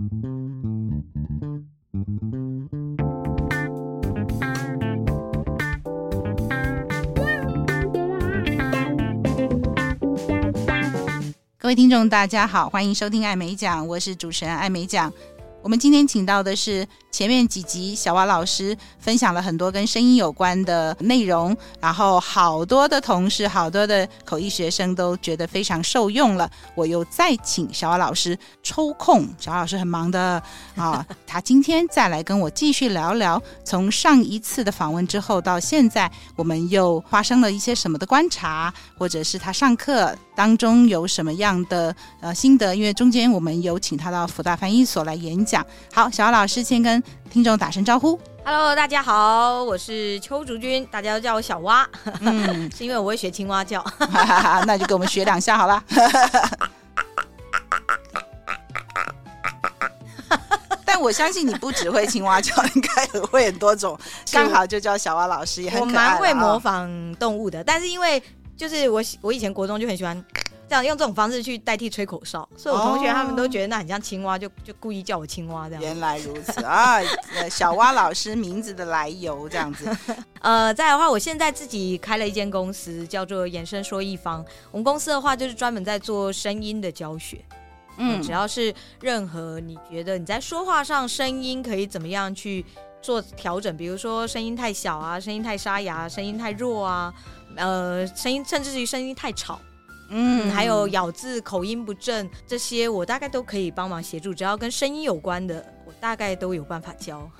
各位听众，大家好，欢迎收听爱美奖，我是主持人爱美奖。我们今天请到的是前面几集小蛙老师分享了很多跟声音有关的内容，然后好多的同事、好多的口译学生都觉得非常受用了。我又再请小蛙老师抽空，小蛙老师很忙的啊，他今天再来跟我继续聊聊，从上一次的访问之后到现在，我们又发生了一些什么的观察，或者是他上课当中有什么样的呃心得？因为中间我们有请他到福大翻译所来演讲。好，小蛙老师先跟听众打声招呼。Hello，大家好，我是邱竹君，大家都叫我小蛙。嗯，是因为我会学青蛙叫，那就给我们学两下好了。但我相信你不只会青蛙叫，应该也会很多种。刚好就叫小蛙老师，也很可爱。我蛮会模仿动物的，但是因为就是我我以前国中就很喜欢。这样用这种方式去代替吹口哨，所以我同学他们都觉得那很像青蛙，就就故意叫我青蛙这样。原来如此啊，小蛙老师名字的来由这样子。呃，再的话，我现在自己开了一间公司，叫做衍生说一方。我们公司的话就是专门在做声音的教学。嗯，只要是任何你觉得你在说话上声音可以怎么样去做调整，比如说声音太小啊，声音太沙哑，声音太弱啊，呃，声音甚至于声音太吵。嗯，还有咬字、口音不正这些，我大概都可以帮忙协助。只要跟声音有关的，我大概都有办法教。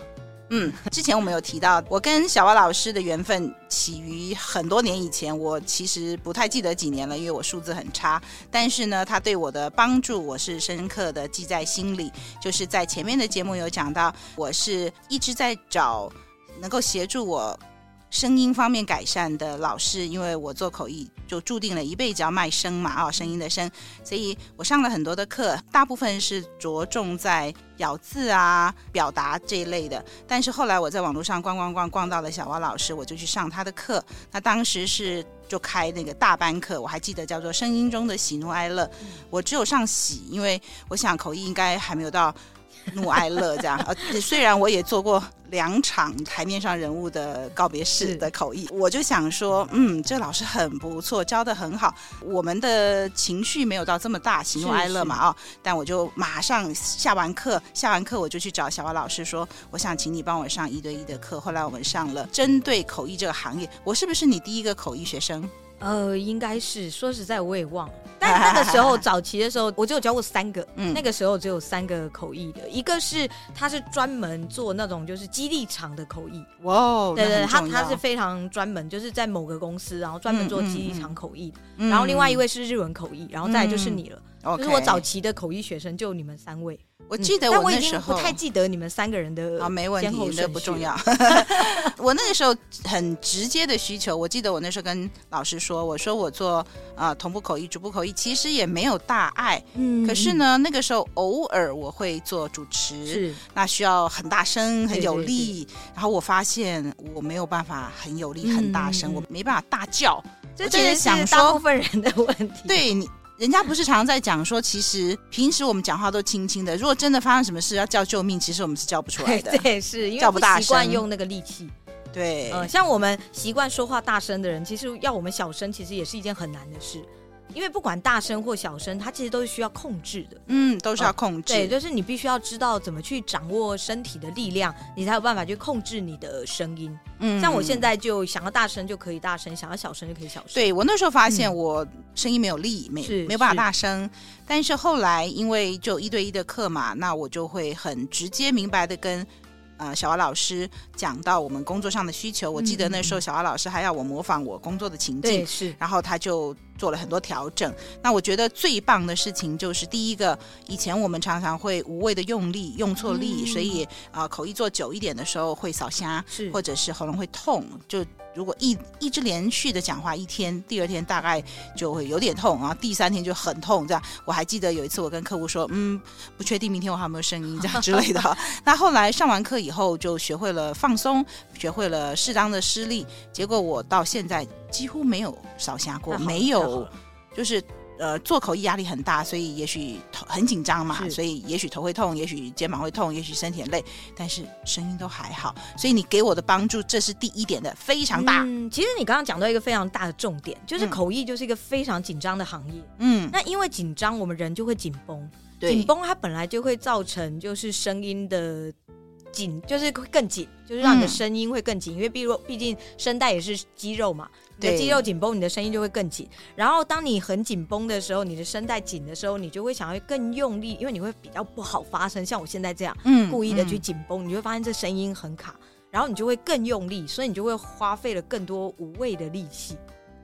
嗯，之前我们有提到，我跟小蛙老师的缘分起于很多年以前，我其实不太记得几年了，因为我数字很差。但是呢，他对我的帮助，我是深刻的记在心里。就是在前面的节目有讲到，我是一直在找能够协助我。声音方面改善的老师，因为我做口译，就注定了一辈子要卖声嘛，哦，声音的声，所以我上了很多的课，大部分是着重在咬字啊、表达这一类的。但是后来我在网络上逛逛逛，逛到了小蛙老师，我就去上他的课。他当时是就开那个大班课，我还记得叫做《声音中的喜怒哀乐》，我只有上喜，因为我想口译应该还没有到怒哀乐这样。呃，虽然我也做过。两场台面上人物的告别式的口译，我就想说，嗯，这老师很不错，教的很好。我们的情绪没有到这么大，喜怒哀乐嘛，啊，但我就马上下完课，下完课我就去找小王老师说，我想请你帮我上一对一的课。后来我们上了针对口译这个行业，我是不是你第一个口译学生？呃，应该是。说实在，我也忘了。但那个时候 早期的时候，我就教过三个。嗯，那个时候只有三个口译的，一个是他是专门做那种就是激励场的口译。哇哦，对对，他他是非常专门，就是在某个公司，然后专门做激励场口译。嗯，然后另外一位是日文口译，然后再来就是你了。嗯，就是我早期的口译学生，就你们三位。我记得我那时候不太记得你们三个人的啊，没问题，这不重要。我那个时候很直接的需求，我记得我那时候跟老师说，我说我做啊、呃、同步口译、逐步口译，其实也没有大碍。嗯，可是呢，那个时候偶尔我会做主持，是那需要很大声、很有力，然后我发现我没有办法很有力、很大声，嗯、我没办法大叫。这其实想说大部分人的问题。对你。人家不是常常在讲说，其实平时我们讲话都轻轻的，如果真的发生什么事要叫救命，其实我们是叫不出来的。对，是因为不习惯用那个力气。对，呃，像我们习惯说话大声的人，其实要我们小声，其实也是一件很难的事。因为不管大声或小声，它其实都是需要控制的。嗯，都是要控制。对，就是你必须要知道怎么去掌握身体的力量，你才有办法去控制你的声音。嗯，像我现在就想要大声就可以大声，想要小声就可以小声。对，我那时候发现我声音没有力，没没有办法大声。但是后来因为就一对一的课嘛，那我就会很直接明白的跟。呃，小蛙老师讲到我们工作上的需求，我记得那时候小蛙老师还要我模仿我工作的情境，是，然后他就做了很多调整。那我觉得最棒的事情就是第一个，以前我们常常会无谓的用力，用错力，嗯、所以啊、呃，口译做久一点的时候会扫瞎，是，或者是喉咙会痛，就。如果一一直连续的讲话一天，第二天大概就会有点痛，然后第三天就很痛。这样，我还记得有一次我跟客户说，嗯，不确定明天我还有没有声音这样之类的。那后来上完课以后，就学会了放松，学会了适当的施力。结果我到现在几乎没有少瞎过，没有，就是呃，做口译压力很大，所以也许头很紧张嘛，所以也许头会痛，也许肩膀会痛，也许身体很累，但是声音都还好。所以你给我的帮助，这是第一点的，非常大。嗯，其实你刚刚讲到一个非常大的重点，就是口译就是一个非常紧张的行业。嗯，那因为紧张，我们人就会紧绷，对，紧绷它本来就会造成就是声音的。紧就是会更紧，就是让你的声音会更紧，嗯、因为毕如毕竟声带也是肌肉嘛，你的肌肉紧绷，你的声音就会更紧。然后当你很紧绷的时候，你的声带紧的时候，你就会想要更用力，因为你会比较不好发声。像我现在这样，嗯，故意的去紧绷，你会发现这声音很卡，然后你就会更用力，所以你就会花费了更多无谓的力气。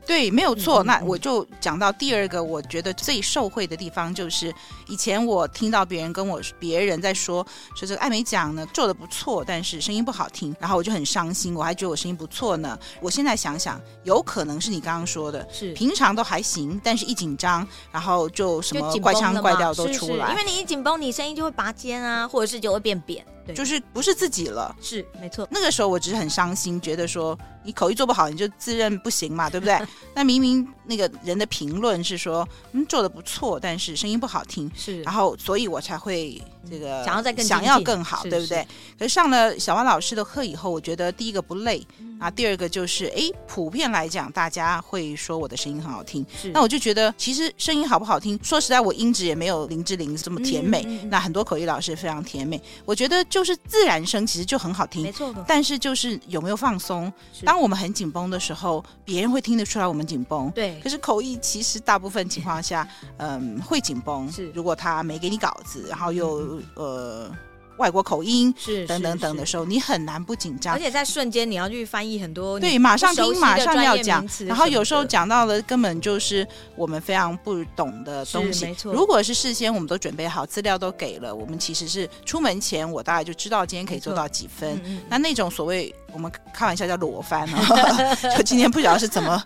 对，没有错。那我就讲到第二个，我觉得最受惠的地方就是，以前我听到别人跟我别人在说，说这个艾美奖呢做的不错，但是声音不好听，然后我就很伤心，我还觉得我声音不错呢。我现在想想，有可能是你刚刚说的，是平常都还行，但是一紧张，然后就什么怪腔怪调都出来，因为你一紧绷，你声音就会拔尖啊，或者是就会变扁。就是不是自己了，是没错。那个时候我只是很伤心，觉得说你口译做不好，你就自认不行嘛，对不对？那明明那个人的评论是说，嗯，做的不错，但是声音不好听，是。然后所以我才会这个想要再更想要更好，对不对？可是上了小蛙老师的课以后，我觉得第一个不累。啊，第二个就是，哎，普遍来讲，大家会说我的声音很好听。那我就觉得，其实声音好不好听，说实在，我音质也没有林志玲这么甜美。那很多口译老师非常甜美，我觉得就是自然声其实就很好听。没错。但是就是有没有放松？当我们很紧绷的时候，别人会听得出来我们紧绷。对。可是口译其实大部分情况下，嗯，会紧绷。是。如果他没给你稿子，然后又、嗯、呃。外国口音是等等等的时候，你很难不紧张，而且在瞬间你要去翻译很多，对，马上听，马上要讲，然后有时候讲到了根本就是我们非常不懂的东西。没错，如果是事先我们都准备好资料都给了，我们其实是出门前我大概就知道今天可以做到几分。那那种所谓我们开玩笑叫裸翻哦，就今天不晓得是怎么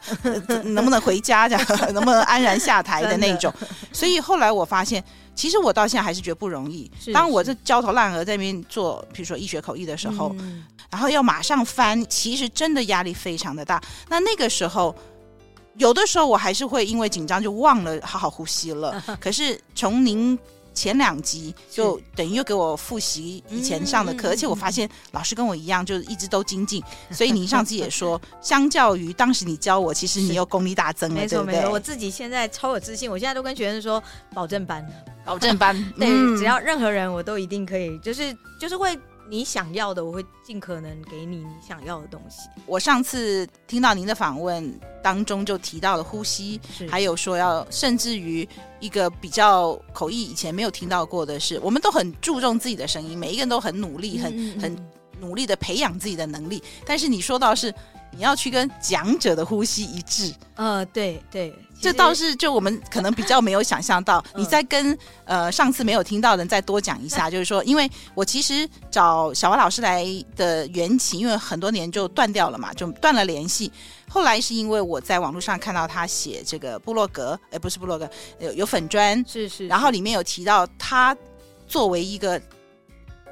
能不能回家这样，能不能安然下台的那种。所以后来我发现。其实我到现在还是觉得不容易。当我这焦头烂额在那边做，比如说医学口译的时候，嗯，然后要马上翻，其实真的压力非常的大。那那个时候，有的时候我还是会因为紧张就忘了好好呼吸了。可是从您。前两集就等于又给我复习以前上的课，而且我发现老师跟我一样，就是一直都精进。所以您上次也说，相较于当时你教我，其实你又功力大增了，没错，对不对？没错，我自己现在超有自信，我现在都跟学生说保证班，保证班，对，只要任何人我都一定可以，就是就是会。你想要的，我会尽可能给你你想要的东西。我上次听到您的访问当中就提到了呼吸，还有说要甚至于一个比较口译以前没有听到过的是，我们都很注重自己的声音，每一个人都很努力，很嗯嗯很努力的培养自己的能力。但是你说到是你要去跟讲者的呼吸一致，呃，对对。这倒是，就我们可能比较没有想象到。你再跟呃上次没有听到的人再多讲一下，就是说，因为我其实找小蛙老师来的缘起，因为很多年就断掉了嘛，就断了联系。后来是因为我在网络上看到他写这个布洛格，哎，不是布洛格，有有粉砖，是是，然后里面有提到他作为一个。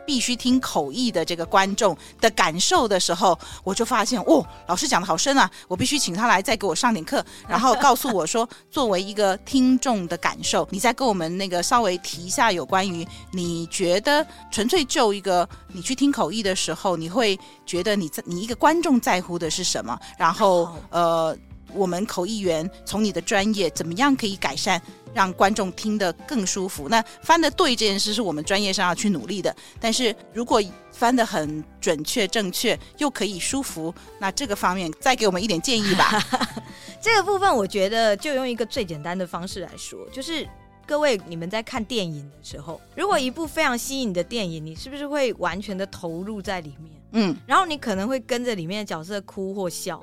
必须听口译的这个观众的感受的时候，我就发现哦，老师讲的好深啊！我必须请他来再给我上点课，然后告诉我说，作为一个听众的感受，你再跟我们那个稍微提一下有关于你觉得纯粹就一个你去听口译的时候，你会觉得你在你一个观众在乎的是什么？然后呃，我们口译员从你的专业怎么样可以改善？让观众听得更舒服。那翻得对这件事是我们专业上要去努力的。但是如果翻得很准确、正确，又可以舒服，那这个方面再给我们一点建议吧。这个部分我觉得就用一个最简单的方式来说，就是各位你们在看电影的时候，如果一部非常吸引你的电影，你是不是会完全的投入在里面？嗯，然后你可能会跟着里面的角色哭或笑。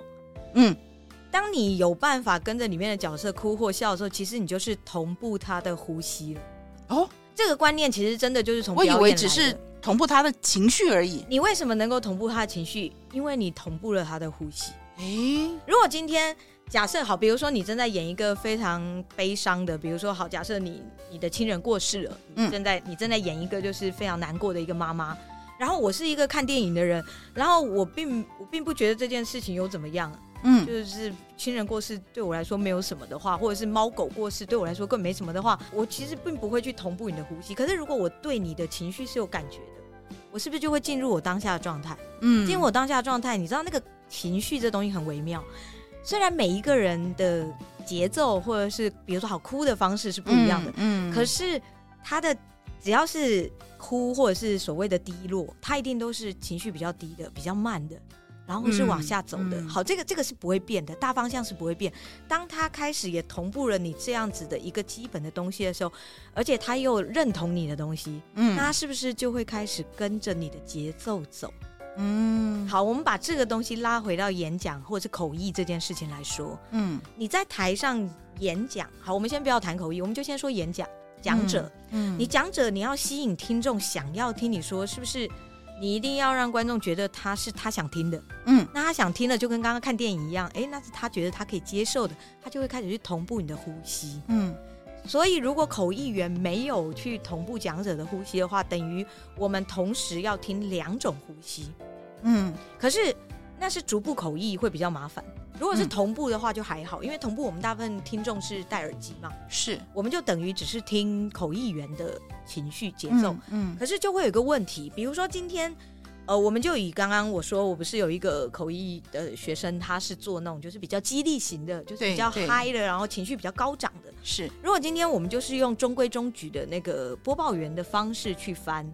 嗯。当你有办法跟着里面的角色哭或笑的时候，其实你就是同步他的呼吸了。哦，这个观念其实真的就是从我以为只是同步他的情绪而已。你为什么能够同步他的情绪？因为你同步了他的呼吸。诶，如果今天假设好，比如说你正在演一个非常悲伤的，比如说好，假设你你的亲人过世了，你正在、嗯、你正在演一个就是非常难过的一个妈妈。然后我是一个看电影的人，然后我并我并不觉得这件事情有怎么样。嗯，就是亲人过世对我来说没有什么的话，或者是猫狗过世对我来说更没什么的话，我其实并不会去同步你的呼吸。可是如果我对你的情绪是有感觉的，我是不是就会进入我当下的状态？嗯，进入我当下的状态，你知道那个情绪这东西很微妙。虽然每一个人的节奏或者是比如说好哭的方式是不一样的，嗯，嗯，可是他的只要是哭或者是所谓的低落，他一定都是情绪比较低的，比较慢的。然后是往下走的，好，这个这个是不会变的，大方向是不会变。当他开始也同步了你这样子的一个基本的东西的时候，而且他又认同你的东西，嗯，那他是不是就会开始跟着你的节奏走？嗯，好，我们把这个东西拉回到演讲或者是口译这件事情来说，嗯，你在台上演讲，好，我们先不要谈口译，我们就先说演讲，讲者，嗯，嗯你讲者你要吸引听众想要听你说，是不是？你一定要让观众觉得他是他想听的，嗯，那他想听的就跟刚刚看电影一样，哎，那是他觉得他可以接受的，他就会开始去同步你的呼吸，嗯，所以如果口译员没有去同步讲者的呼吸的话，等于我们同时要听两种呼吸，嗯，可是那是逐步口译会比较麻烦。如果是同步的话就还好，嗯、因为同步我们大部分听众是戴耳机嘛，是，我们就等于只是听口译员的情绪节奏，嗯，嗯。可是就会有一个问题，比如说今天，呃，我们就以刚刚我说，我不是有一个口译的学生，他是做那种就是比较激励型的，就是比较嗨的，然后情绪比较高涨的，是。如果今天我们就是用中规中矩的那个播报员的方式去翻，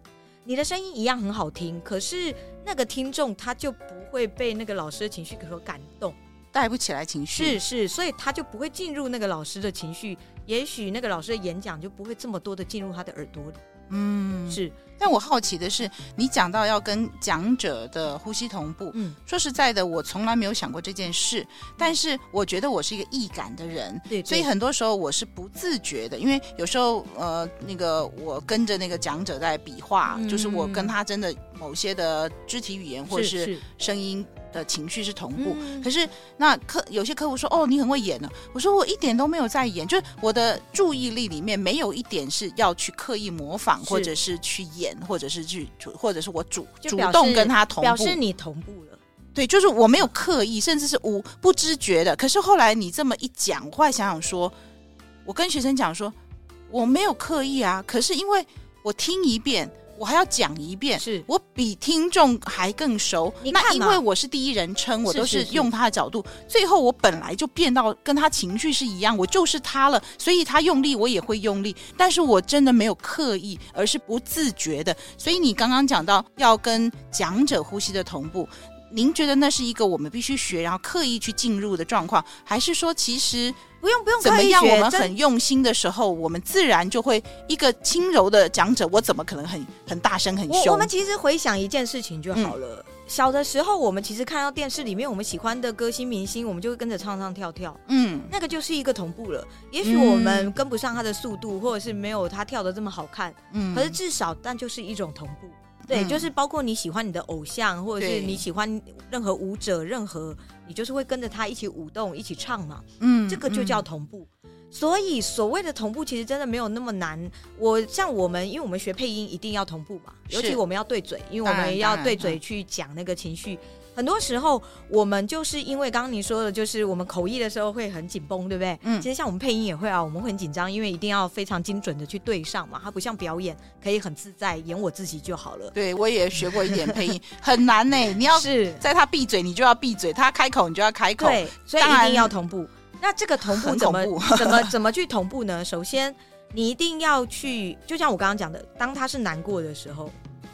你的声音一样很好听，可是那个听众他就不会被那个老师的情绪所感动。带不起来情绪，是是，所以他就不会进入那个老师的情绪，也许那个老师的演讲就不会这么多的进入他的耳朵里。嗯，是。但我好奇的是，你讲到要跟讲者的呼吸同步，嗯，说实在的，我从来没有想过这件事。但是我觉得我是一个易感的人，对，所以很多时候我是不自觉的，因为有时候呃，那个我跟着那个讲者在比划，嗯，就是我跟他真的某些的肢体语言或者是声音。的情绪是同步，嗯、可是那客有些客户说：“哦，你很会演呢。”我说：“我一点都没有在演，就是我的注意力里面没有一点是要去刻意模仿，或者是去演，或者是去主，或者是我主主动跟他同步，表示你同步了。对，就是我没有刻意，甚至是无不知觉的。可是后来你这么一讲，我后来想想说，我跟学生讲说，我没有刻意啊，可是因为我听一遍。”我还要讲一遍，是我比听众还更熟。那因为我是第一人称，我都是用他的角度。最后我本来就变到跟他情绪是一样，我就是他了。所以他用力，我也会用力。但是我真的没有刻意，而是不自觉的。所以你刚刚讲到要跟讲者呼吸的同步，您觉得那是一个我们必须学，然后刻意去进入的状况，还是说其实？不用不用，怎么样？我们很用心的时候，我们自然就会一个轻柔的讲者。我怎么可能很很大声很凶？我们其实回想一件事情就好了。嗯、小的时候，我们其实看到电视里面我们喜欢的歌星明星，我们就会跟着唱唱跳跳。嗯，那个就是一个同步了。也许我们跟不上他的速度，或者是没有他跳的这么好看。嗯，可是至少，但就是一种同步。对，就是包括你喜欢你的偶像，或者是你喜欢任何舞者，任何你就是会跟着他一起舞动，一起唱嘛。嗯，这个就叫同步。嗯、所以所谓的同步，其实真的没有那么难。我像我们，因为我们学配音，一定要同步嘛，尤其我们要对嘴，因为我们要对嘴去讲那个情绪。很多时候，我们就是因为刚刚你说的，就是我们口译的时候会很紧绷，对不对？嗯。其实像我们配音也会啊，我们会很紧张，因为一定要非常精准的去对上嘛。它不像表演，可以很自在演我自己就好了。对，我也学过一点配音，很难呢。你要是在他闭嘴，你就要闭嘴；他开口，你就要开口。对，所以一定要同步。那这个同步怎么 怎么怎么去同步呢？首先，你一定要去，就像我刚刚讲的，当他是难过的时候。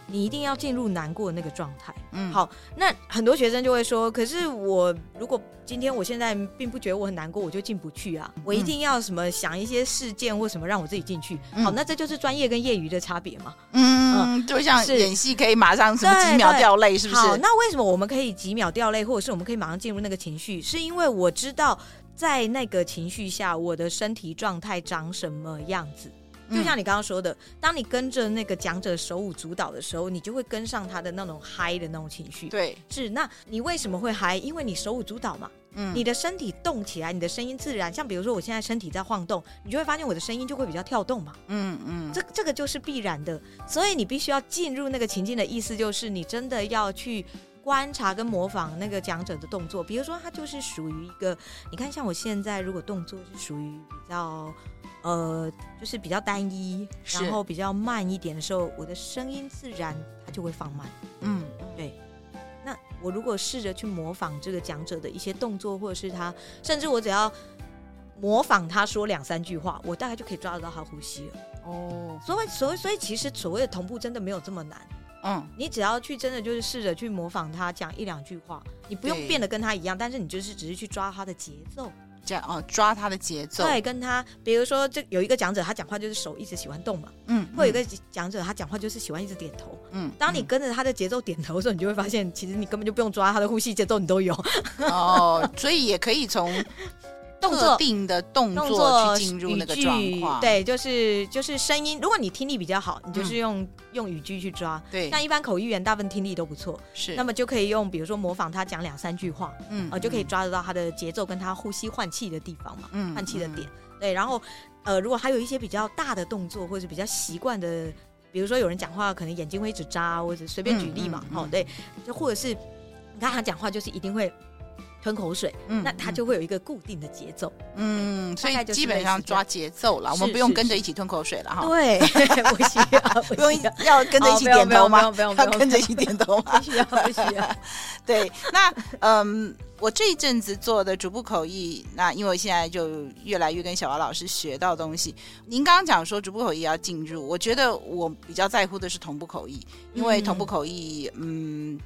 你一定要进入难过的那个状态。嗯，好，那很多学生就会说，可是我如果今天我现在并不觉得我很难过，我就进不去啊。我一定要什么想一些事件或什么让我自己进去。嗯、好，那这就是专业跟业余的差别嘛。嗯，嗯就像演戏可以马上什么几秒掉泪，是不是？好，那为什么我们可以几秒掉泪，或者是我们可以马上进入那个情绪？是因为我知道在那个情绪下，我的身体状态长什么样子。就像你刚刚说的，当你跟着那个讲者手舞足蹈的时候，你就会跟上他的那种嗨的那种情绪。对，是。那你为什么会嗨？因为你手舞足蹈嘛。嗯，你的身体动起来，你的声音自然。像比如说我现在身体在晃动，你就会发现我的声音就会比较跳动嘛。嗯嗯，这这个就是必然的，所以你必须要进入那个情境的意思，就是你真的要去。观察跟模仿那个讲者的动作，比如说他就是属于一个，你看像我现在如果动作是属于比较，呃，就是比较单一，然后比较慢一点的时候，我的声音自然它就会放慢。嗯，对。那我如果试着去模仿这个讲者的一些动作，或者是他，甚至我只要模仿他说两三句话，我大概就可以抓得到他呼吸了。哦，所以所以所以其实所谓的同步真的没有这么难。嗯，你只要去真的就是试着去模仿他讲一两句话，你不用变得跟他一样，但是你就是只是去抓他的节奏，这样哦，抓他的节奏。对，跟他，比如说，这有一个讲者，他讲话就是手一直喜欢动嘛，嗯，或有一个讲者，他讲话就是喜欢一直点头，嗯，当你跟着他的节奏点头的时候，你就会发现，其实你根本就不用抓他的呼吸节奏，你都有。哦，所以也可以从。动作定的动作去进入那个状况，对，就是就是声音。如果你听力比较好，你就是用、嗯、用语句去抓。对，像一般口译员大部分听力都不错，是。那么就可以用，比如说模仿他讲两三句话，嗯，呃，就可以抓得到他的节奏跟他呼吸换气的地方嘛，嗯，换气的点。对，然后呃，如果还有一些比较大的动作或者是比较习惯的，比如说有人讲话可能眼睛会一直眨，或者随便举例嘛，哦、嗯嗯，对，就或者是你看他讲话就是一定会。吞口水，嗯，那它就会有一个固定的节奏，嗯，所以基本上抓节奏了，我们不用跟着一起吞口水了哈。对，不需要，不用要跟着一起点头吗？不用，不用，跟着一起点头吗？不需要，不需要。对，那嗯，我这一阵子做的逐步口译，那因为现在就越来越跟小王老师学到东西。您刚刚讲说逐步口译要进入，我觉得我比较在乎的是同步口译，因为同步口译，嗯，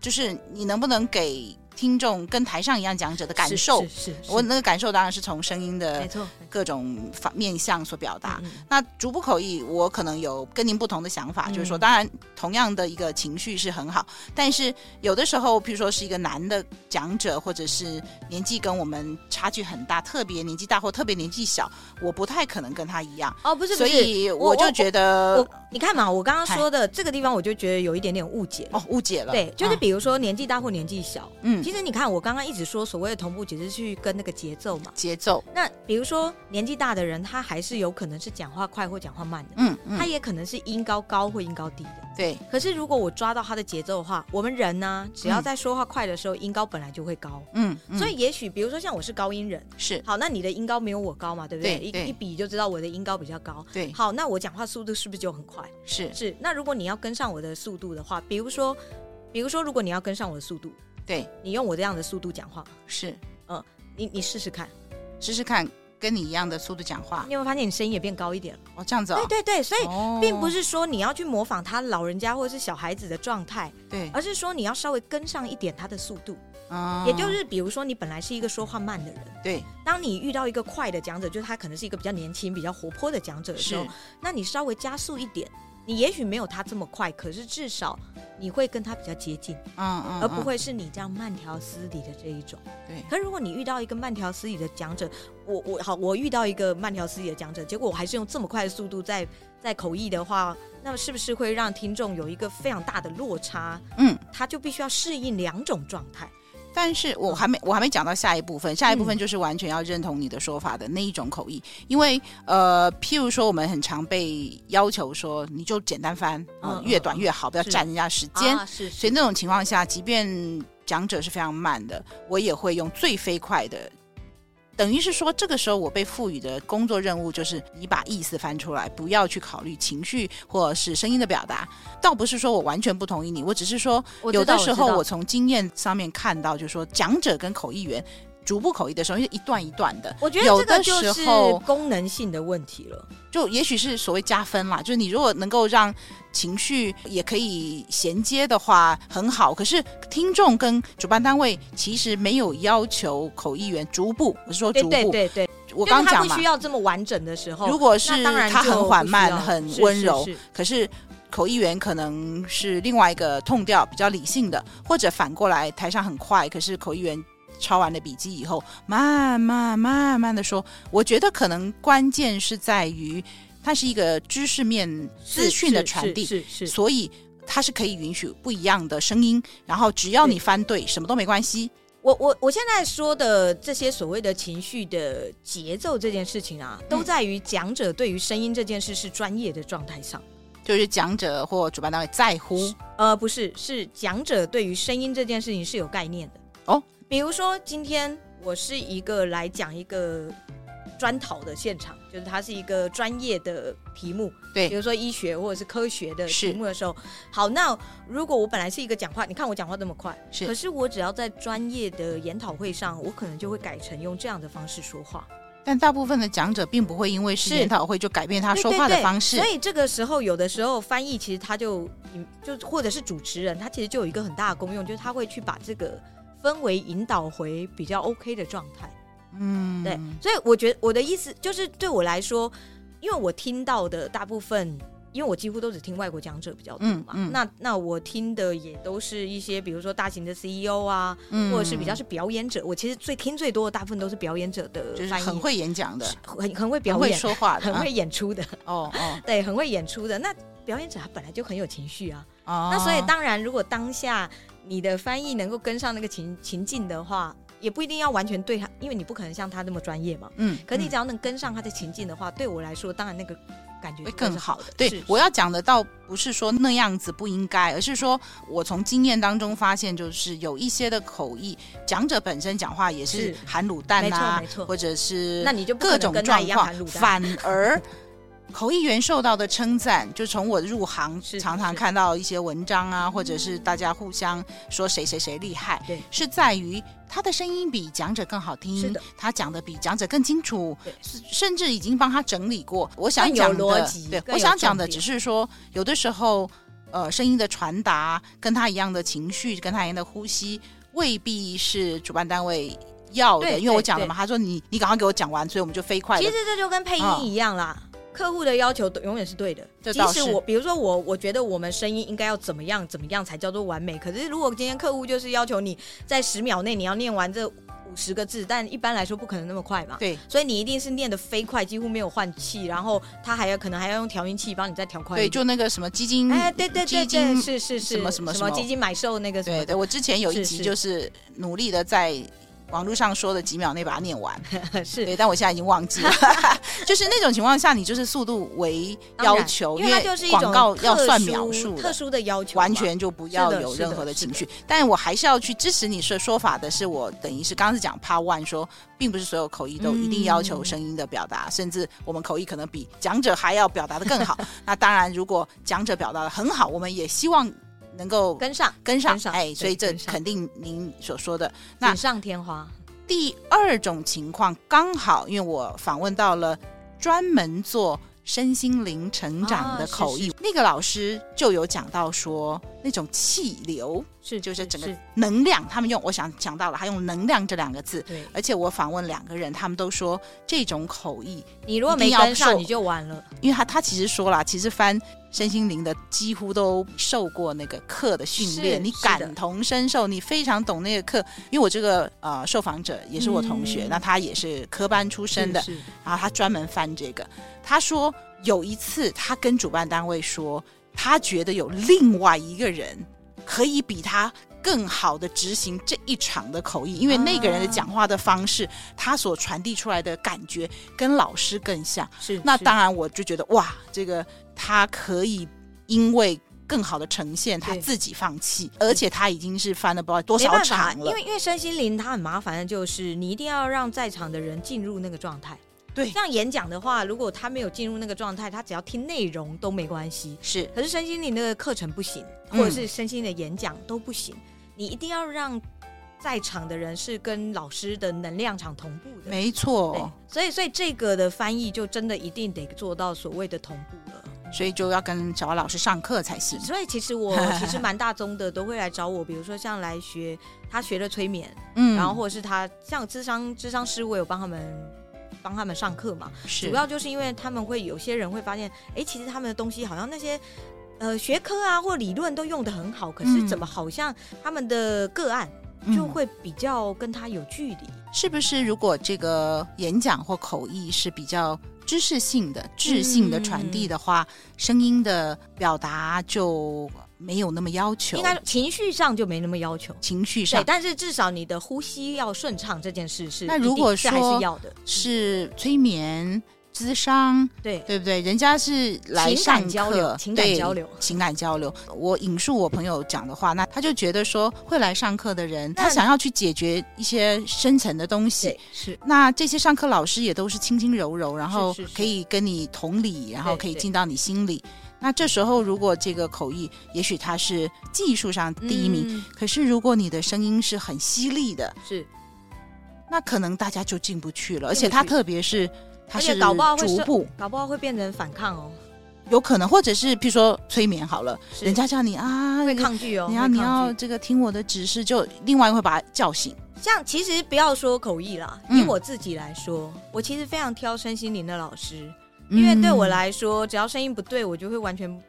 就是你能不能给。听众跟台上一样讲者的感受，是是。我那个感受当然是从声音的各种方面向所表达。那逐步口译，我可能有跟您不同的想法，嗯、就是说，当然同样的一个情绪是很好，但是有的时候，譬如说是一个男的讲者，或者是年纪跟我们差距很大，特别年纪大或特别年纪小，我不太可能跟他一样。哦，不是，所以我就觉得，你看嘛，我刚刚说的这个地方，我就觉得有一点点误解哦，误解了。对，就是比如说年纪大或年纪小，嗯。其实你看，我刚刚一直说所谓的同步，只是去跟那个节奏嘛。节奏。那比如说年纪大的人，他还是有可能是讲话快或讲话慢的。嗯嗯。他也可能是音高高或音高低的。对。可是如果我抓到他的节奏的话，我们人呢，只要在说话快的时候，嗯、音高本来就会高。嗯。嗯，所以也许比如说像我是高音人，是。好，那你的音高没有我高嘛？对不对？对。对，一一比就知道我的音高比较高。对。好，那我讲话速度是不是就很快？是是。那如果你要跟上我的速度的话，比如说，比如说，如果你要跟上我的速度。对，你用我这样的速度讲话。是，嗯，你你试试看，试试看跟你一样的速度讲话，你有没有发现你声音也变高一点了？哦，这样子哦，对对对，所以并不是说你要去模仿他老人家或者是小孩子的状态，对，而是说你要稍微跟上一点他的速度，哦，也就是比如说你本来是一个说话慢的人，对，当你遇到一个快的讲者，就是他可能是一个比较年轻、比较活泼的讲者的时候，那你稍微加速一点。你也许没有他这么快，可是至少你会跟他比较接近，嗯嗯，而不会是你这样慢条斯理的这一种。对。可如果你遇到一个慢条斯理的讲者，我我好，我遇到一个慢条斯理的讲者，结果我还是用这么快的速度在在口译的话，那么是不是会让听众有一个非常大的落差？嗯，他就必须要适应两种状态。但是我还没我还没讲到下一部分，下一部分就是完全要认同你的说法的那一种口译，因为呃，譬如说我们很常被要求说，你就简单翻，呃、越短越好，不要占人家时间。是，是，所以那种情况下，即便讲者是非常慢的，我也会用最飞快的。等于是说，这个时候我被赋予的工作任务就是你把意思翻出来，不要去考虑情绪或者是声音的表达。倒不是说我完全不同意你，我只是说有的时候我从经验上面看到，就是说讲者跟口译员逐步口译的时候，因为一段一段的，我觉得这个就是功能性的问题了。就也许是所谓加分啦，就是你如果能够让情绪也可以衔接的话，很好。可是听众跟主办单位其实没有要求口译员逐步，我是说逐步。对对对对，我刚讲嘛，不需要这么完整的时候，如果是他很缓慢、很温柔，是是是，可是口译员可能是另外一个 tone 调比较理性的，或者反过来台上很快，可是口译员。抄完了笔记以后，慢慢慢慢的说，我觉得可能关键是在于，它是一个知识面资讯的传递，是是，是，是，所以它是可以允许不一样的声音，然后只要你翻对，什么都没关系。我我我现在说的这些所谓的情绪的节奏这件事情啊，都在于讲者对于声音这件事是专业的状态上，就是讲者或主办单位在乎。呃，不是，是讲者对于声音这件事情是有概念的哦。比如说，今天我是一个来讲一个。专讨的现场，就是它是一个专业的题目，对，比如说医学或者是科学的题目的时候，好，那如果我本来是一个讲话，你看我讲话这么快，是，可是我只要在专业的研讨会上，我可能就会改成用这样的方式说话。但大部分的讲者并不会因为是研讨会就改变他说话的方式，对。对对，所以这个时候有的时候翻译其实他就就或者是主持人，他其实就有一个很大的功用，就是他会去把这个氛围引导回比较 OK 的状态。嗯，对，所以我觉得我的意思就是，对我来说，因为我听到的大部分，因为我几乎都只听外国讲者比较多嘛，嗯嗯、那那我听的也都是一些，比如说大型的 CEO 啊，嗯、或者是比较是表演者。我其实最听最多的大部分都是表演者的，就是很会演讲的，很很会表演、会说话的、很会演出的。哦哦，对，很会演出的。那表演者他本来就很有情绪啊，哦、那所以当然，如果当下你的翻译能够跟上那个情情境的话。也不一定要完全对他，因为你不可能像他那么专业嘛。嗯，可你只要能跟上他的情境的话，嗯、对我来说，当然那个感觉会更好的。对，我要讲的倒不是说那样子不应该，而是说我从经验当中发现，就是有一些的口译讲者本身讲话也是含卤蛋啊，没错，或者是那你就各种状况，反而。口译员受到的称赞，就从我入行常常看到一些文章啊，或者是大家互相说谁谁谁厉害，对，是在于他的声音比讲者更好听，是的，他讲的比讲者更清楚，对甚至已经帮他整理过。我想讲的，对，我想讲的只是说，有的时候，呃，声音的传达跟他一样的情绪，跟他一样的呼吸，未必是主办单位要的。因为我讲了嘛，他说你你赶快给我讲完，所以我们就飞快。其实这就跟配音一样啦。哦客户的要求都永远是对的，即使我，比如说我，我觉得我们声音应该要怎么样怎么样才叫做完美。可是如果今天客户就是要求你在十秒内你要念完这五十个字，但一般来说不可能那么快嘛。对，所以你一定是念的飞快，几乎没有换气，然后他还要可能还要用调音器帮你再调快。对，就那个什么基金，哎，对对对，基金是是是什么什么什么基金买售那个什么。对对，我之前有一集就是努力的在。网络上说的几秒内把它念完，是对，但我现在已经忘记了。就是那种情况下，你就是速度为要求，因为就是广告要算描述，特殊的要求，完全就不要有任何的情绪。但我还是要去支持你说说法的是，我等于是刚刚是讲 Part One 说，并不是所有口译都一定要求声音的表达，嗯、甚至我们口译可能比讲者还要表达的更好。那当然，如果讲者表达的很好，我们也希望。能够跟上，跟上，哎，所以这肯定您所说的。锦上添花。第二种情况刚好，因为我访问到了专门做身心灵成长的口译，啊、是是。那个老师就有讲到说，那种气流是就是整个能量，他们用我想想到了，他用能量这两个字。对，而且我访问两个人，他们都说这种口译，你如果没跟上，你就完了。因为他他其实说了，其实翻。身心灵的几乎都受过那个课的训练，你感同身受，你非常懂那个课。因为我这个呃受访者也是我同学，嗯、那他也是科班出身的，然后他专门翻这个。他说有一次他跟主办单位说，他觉得有另外一个人可以比他更好的执行这一场的口译，因为那个人的讲话的方式，啊、他所传递出来的感觉跟老师更像。是，那当然我就觉得哇，这个。他可以因为更好的呈现，他自己放弃，而且他已经是翻了不知道多少场了。因为因为身心灵他很麻烦的就是，你一定要让在场的人进入那个状态。对，像演讲的话，如果他没有进入那个状态，他只要听内容都没关系。是，可是身心灵那个课程不行，或者是身心的演讲都不行，嗯、你一定要让在场的人是跟老师的能量场同步的。没错，所以所以这个的翻译就真的一定得做到所谓的同步了。所以就要跟小蛙老师上课才行。所以其实我 其实蛮大宗的，都会来找我，比如说像来学他学了催眠，嗯，然后或者是他像智商智商师，我有帮他们帮他们上课嘛。主要就是因为他们会有些人会发现，哎，其实他们的东西好像那些呃学科啊或理论都用的很好，可是怎么好像他们的个案就会比较跟他有距离？是不是？如果这个演讲或口译是比较。知识性的、智性的传递的话，嗯、声音的表达就没有那么要求。应该情绪上就没那么要求，情绪上。但是至少你的呼吸要顺畅，这件事是。那如果说还是要的，是催眠。咨商，对对不对？人家是来上课，情感交流，情感交流，情感交流。我引述我朋友讲的话，那他就觉得说，会来上课的人，他想要去解决一些深层的东西。是。那这些上课老师也都是轻轻柔柔，然后可以跟你同理，然后可以进到你心里。那这时候，如果这个口译，也许他是技术上第一名，嗯、可是如果你的声音是很犀利的，是，那可能大家就进不去了。而且他特别是。他是搞不好会逐步，搞不好会变成反抗哦，有可能，或者是譬如说催眠好了，人家叫你啊，会抗拒哦，你要你要这个听我的指示，就另外会把他叫醒。像其实不要说口译啦，以我自己来说，我其实非常挑身心灵的老师，因为对我来说，只要声音不对，我就会完全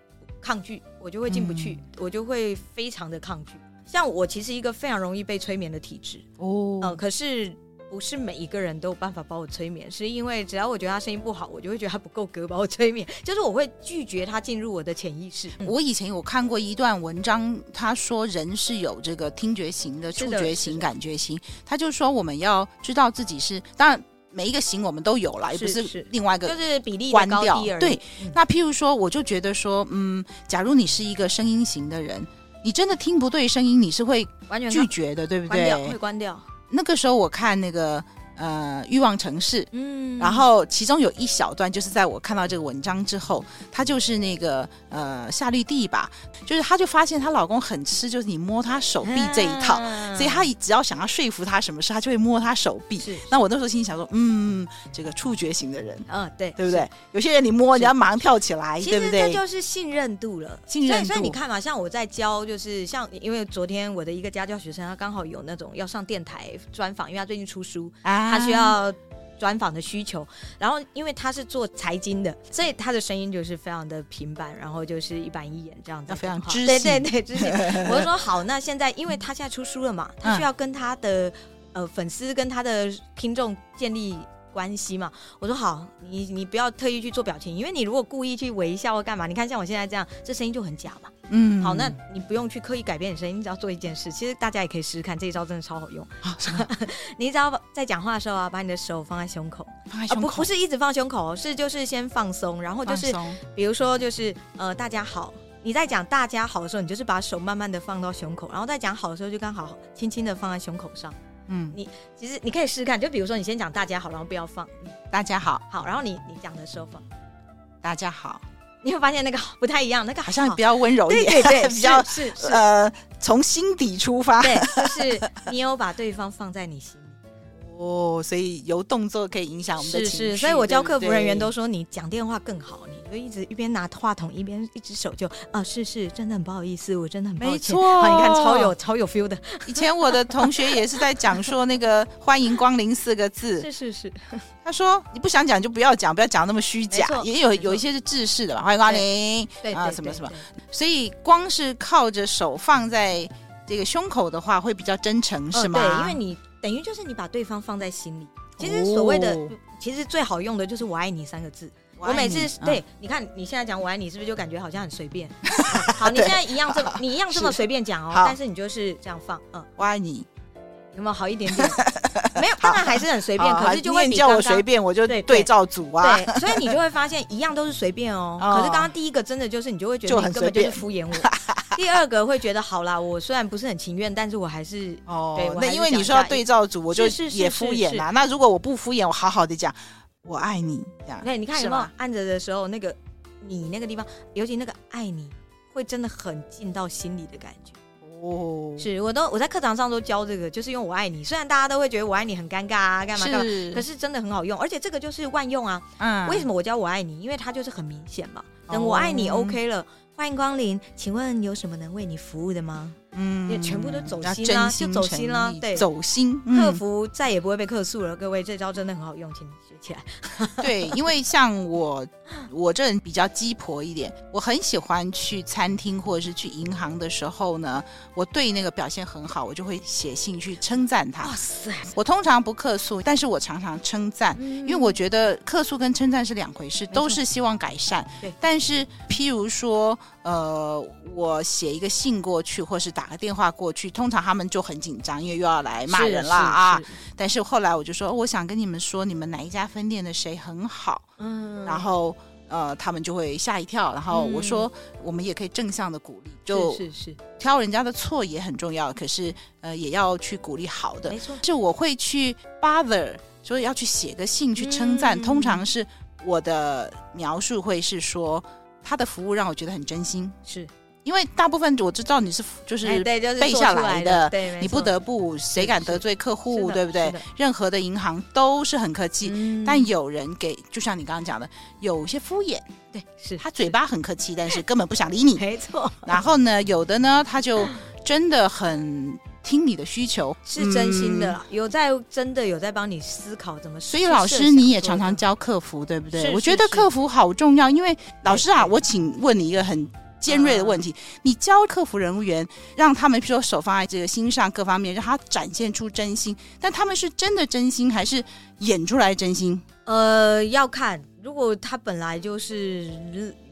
抗拒，我就会进不去，我就会非常的抗拒。像我其实一个非常容易被催眠的体质哦，嗯，可是。不是每一个人都有办法把我催眠，是因为只要我觉得他声音不好，我就会觉得他不够格把我催眠，就是我会拒绝他进入我的潜意识。我以前有看过一段文章，他说人是有这个听觉型的、触觉型、感觉型，他就说我们要知道自己是，当然每一个型我们都有啦，也不是另外一个，就是比例关掉。对，那譬如说，我就觉得说，嗯，假如你是一个声音型的人，你真的听不对声音，你是会完全拒绝的，对不对？会关掉。那个时候我看那个呃欲望城市，嗯，然后其中有一小段就是在我看到这个文章之后，她就是那个呃夏绿蒂吧，就是她就发现她老公很吃，就是你摸她手臂这一套，啊、所以她只要想要说服他什么事，她就会摸他手臂。是，那我那时候心里想说，嗯，这个触觉型的人，嗯、哦，对，对不对？有些人你摸，你要马上跳起来，对不对？这就是信任度了，信任度。所，所以你看嘛，像我在教，就是像因为昨天我的一个家教学生，他刚好有那种要上电台。专访，因为他最近出书，啊、他需要专访的需求。然后，因为他是做财经的，所以他的声音就是非常的平板，然后就是一板一眼这样子，非常知性。对对对，知性。我就说好，那现在因为他现在出书了嘛，他需要跟他的、嗯、呃粉丝跟他的听众建立关系嘛。我说好，你你不要特意去做表情，因为你如果故意去微笑或干嘛，你看像我现在这样，这声音就很假嘛。嗯，好，那你不用去刻意改变你声音，你只要做一件事。其实大家也可以试试看，这一招真的超好用。啊、你只要在讲话的时候啊，把你的手放在胸口，放在胸口，啊、不不是一直放胸口，是就是先放松，然后就是比如说就是呃大家好，你在讲大家好的时候，你就是把手慢慢的放到胸口，然后在讲好的时候就刚好轻轻的放在胸口上。嗯，你其实你可以试试看，就比如说你先讲大家好，然后不要放。大家好，好，然后你你讲的时候放。大家好。你会发现那个不太一样，那个好，好像比较温柔一点，对对对，比较是，呃，从心底出发，对，就是你有把对方放在你心里。哦，所以有动作可以影响我们的情绪。是是，所以我教客服人员都说，你讲电话更好，你就一直一边拿话筒，一边一只手就啊，是是，真的很不好意思，我真的很抱歉。没错，你看超有超有 feel 的。以前我的同学也是在讲说那个“欢迎光临”四个字。是是是，他说你不想讲就不要讲，不要讲那么虚假。也有有一些是制式的吧，“欢迎光临”对啊，什么什么。所以光是靠着手放在这个胸口的话，会比较真诚，是吗？对，因为你。等于就是你把对方放在心里。其实所谓的，哦、其实最好用的就是“我爱你”三个字。我，每次对，你看你现在讲“我爱你”，是不是就感觉好像很随便？好，你现在一样这，你一样这么随便讲哦。但是你就是这样放，嗯，我爱你，有没有好一点点？没有，当然还是很随便。可是就会你叫我随便，我就对照组啊。对，所以你就会发现一样都是随便哦。可是刚刚第一个真的就是你就会觉得你根本就是敷衍我。第二个会觉得好啦，我虽然不是很情愿，但是我还是哦。对，那因为你说要对照组，我就也敷衍啦。那如果我不敷衍，我好好的讲，我爱你这样。对，你看有没有按着的时候，那个你那个地方，尤其那个爱你，会真的很进到心里的感觉。哦，是我都我在课堂上都教这个，就是用我爱你。虽然大家都会觉得我爱你很尴尬啊，干嘛干嘛，可是真的很好用，而且这个就是万用啊。嗯，为什么我教我爱你？因为它就是很明显嘛。等我爱你 OK 了。欢迎光临，请问有什么能为你服务的吗？嗯，也全部都走心啦，就走心啦，对，走心，客服再也不会被客诉了。各位，这招真的很好用，请你学起来。对，因为像我，我这人比较鸡婆一点，我很喜欢去餐厅或者是去银行的时候呢，我对那个表现很好，我就会写信去称赞他。哇塞！我通常不客诉，但是我常常称赞，嗯、因为我觉得客诉跟称赞是两回事，都是希望改善。对，但是譬如说，呃，我写一个信过去，或是打。打个电话过去，通常他们就很紧张，因为又要来骂人了啊。但是后来我就说，我想跟你们说，你们哪一家分店的谁很好，嗯，然后呃，他们就会吓一跳。然后我说，嗯、我们也可以正向的鼓励，就是是挑人家的错也很重要，可是呃，也要去鼓励好的。没错，是我会去 bother，所以要去写个信去称赞。嗯、通常是我的描述会是说，他的服务让我觉得很真心，是。因为大部分我知道你是就是背下来的，你不得不谁敢得罪客户，对不对？任何的银行都是很客气，但有人给，就像你刚刚讲的，有些敷衍，对，是他嘴巴很客气，但是根本不想理你，没错。然后呢，有的呢，他就真的很听你的需求，是真心的，有在真的有在帮你思考怎么。所以老师你也常常教客服，对不对？我觉得客服好重要，因为老师啊，我请问你一个很。尖锐的问题，你教客服人员，让他们说手放在这个心上，各方面让他展现出真心，但他们是真的真心还是演出来真心？呃，要看。如果他本来就是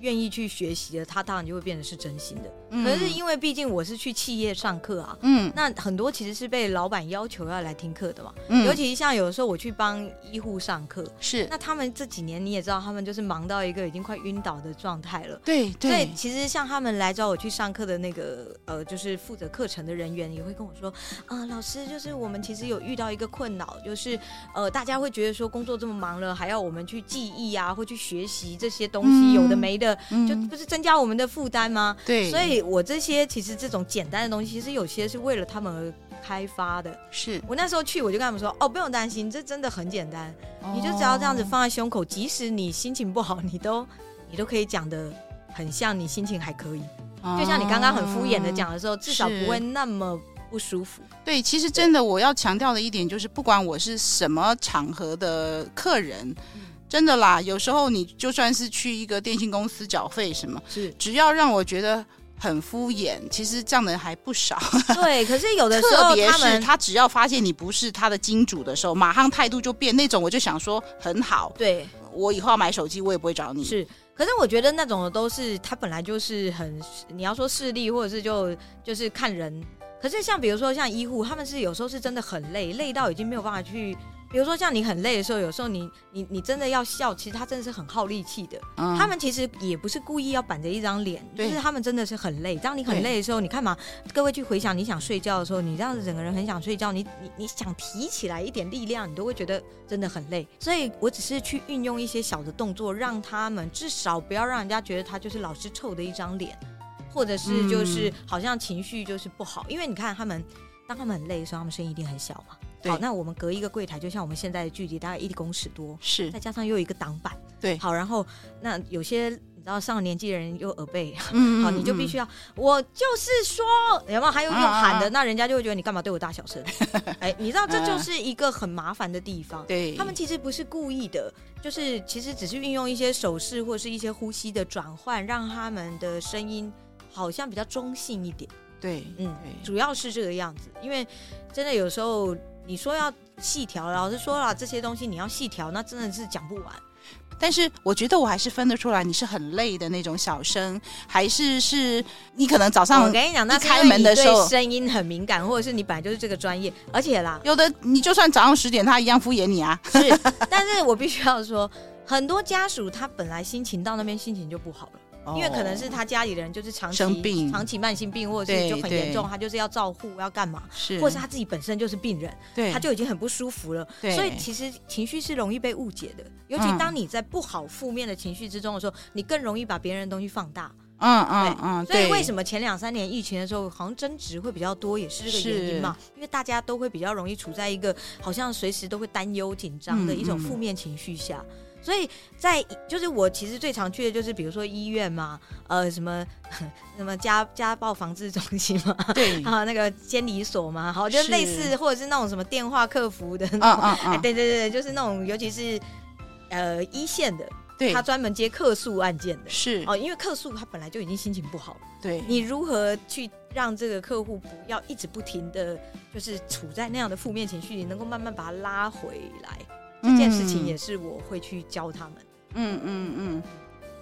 愿意去学习的，他当然就会变得是真心的。嗯、可是因为毕竟我是去企业上课啊，嗯，那很多其实是被老板要求要来听课的嘛。嗯，尤其像有的时候我去帮医护上课，是那他们这几年你也知道，他们就是忙到一个已经快晕倒的状态了。对对，所以其实像他们来找我去上课的那个呃，就是负责课程的人员也会跟我说啊、呃，老师，就是我们其实有遇到一个困扰，就是呃，大家会觉得说工作这么忙了，还要我们去记忆啊。或，去学习这些东西，嗯、有的没的，嗯、就不是增加我们的负担吗？对，所以我这些其实这种简单的东西，其实有些是为了他们而开发的。是我那时候去，我就跟他们说：“哦，不用担心，这真的很简单，哦、你就只要这样子放在胸口，即使你心情不好，你都你都可以讲的很像你心情还可以，哦、就像你刚刚很敷衍的讲的时候，至少不会那么不舒服。”对，其实真的我要强调的一点就是，不管我是什么场合的客人。真的啦，有时候你就算是去一个电信公司缴费什么，是只要让我觉得很敷衍，其实这样的人还不少。对，可是有的时候他们 他只要发现你不是他的金主的时候，马上态度就变。那种我就想说很好，对，我以后要买手机，我也不会找你。是，可是我觉得那种的都是他本来就是很，你要说势利，或者是就就是看人。可是像比如说像医护，他们是有时候是真的很累，累到已经没有办法去。比如说，像你很累的时候，有时候你你你真的要笑，其实他真的是很耗力气的。嗯、他们其实也不是故意要板着一张脸，就是他们真的是很累。当你很累的时候，你看嘛，各位去回想你想睡觉的时候，你这样子整个人很想睡觉，你你你想提起来一点力量，你都会觉得真的很累。所以我只是去运用一些小的动作，让他们至少不要让人家觉得他就是老是臭的一张脸，或者是就是好像情绪就是不好。嗯、因为你看他们，当他们很累的时候，他们声音一定很小嘛。好，那我们隔一个柜台，就像我们现在的距离大概一公尺多，是，再加上又有一个挡板，对，好，然后那有些你知道上了年纪的人又耳背，嗯，好，你就必须要，我就是说，有没有？还有用喊的，那人家就会觉得你干嘛对我大小声？哎，你知道这就是一个很麻烦的地方。对，他们其实不是故意的，就是其实只是运用一些手势或者是一些呼吸的转换，让他们的声音好像比较中性一点。对，嗯，主要是这个样子，因为真的有时候。你说要细调，老师说了这些东西你要细调，那真的是讲不完。但是我觉得我还是分得出来，你是很累的那种小生，还是是你可能早上我跟你讲，那开门的时候声音很敏感，或者是你本来就是这个专业，而且啦，有的你就算早上十点，他一样敷衍你啊。是，但是我必须要说，很多家属他本来心情到那边心情就不好了。因为可能是他家里的人就是长期生病，长期慢性病，或者是就很严重，他就是要照护，要干嘛？是，或者是他自己本身就是病人，对，他就已经很不舒服了。对，所以其实情绪是容易被误解的，尤其当你在不好、负面的情绪之中的时候，你更容易把别人的东西放大。嗯嗯嗯。所以为什么前两三年疫情的时候，好像争执会比较多，也是这个原因嘛？因为大家都会比较容易处在一个好像随时都会担忧、紧张的一种负面情绪下。所以在就是我其实最常去的就是比如说医院嘛，呃，什么 什么家家暴防治中心嘛，对。啊，那个监理所嘛，好，就类似或者是那种什么电话客服的。那种，啊啊啊。哎，对对对，就是那种尤其是呃一线的。对，他专门接客诉案件的，是。哦，因为客诉他本来就已经心情不好了，对，你如何去让这个客户不要一直不停的，就是处在那样的负面情绪里，能够慢慢把他拉回来，嗯、这件事情也是我会去教他们。嗯嗯嗯。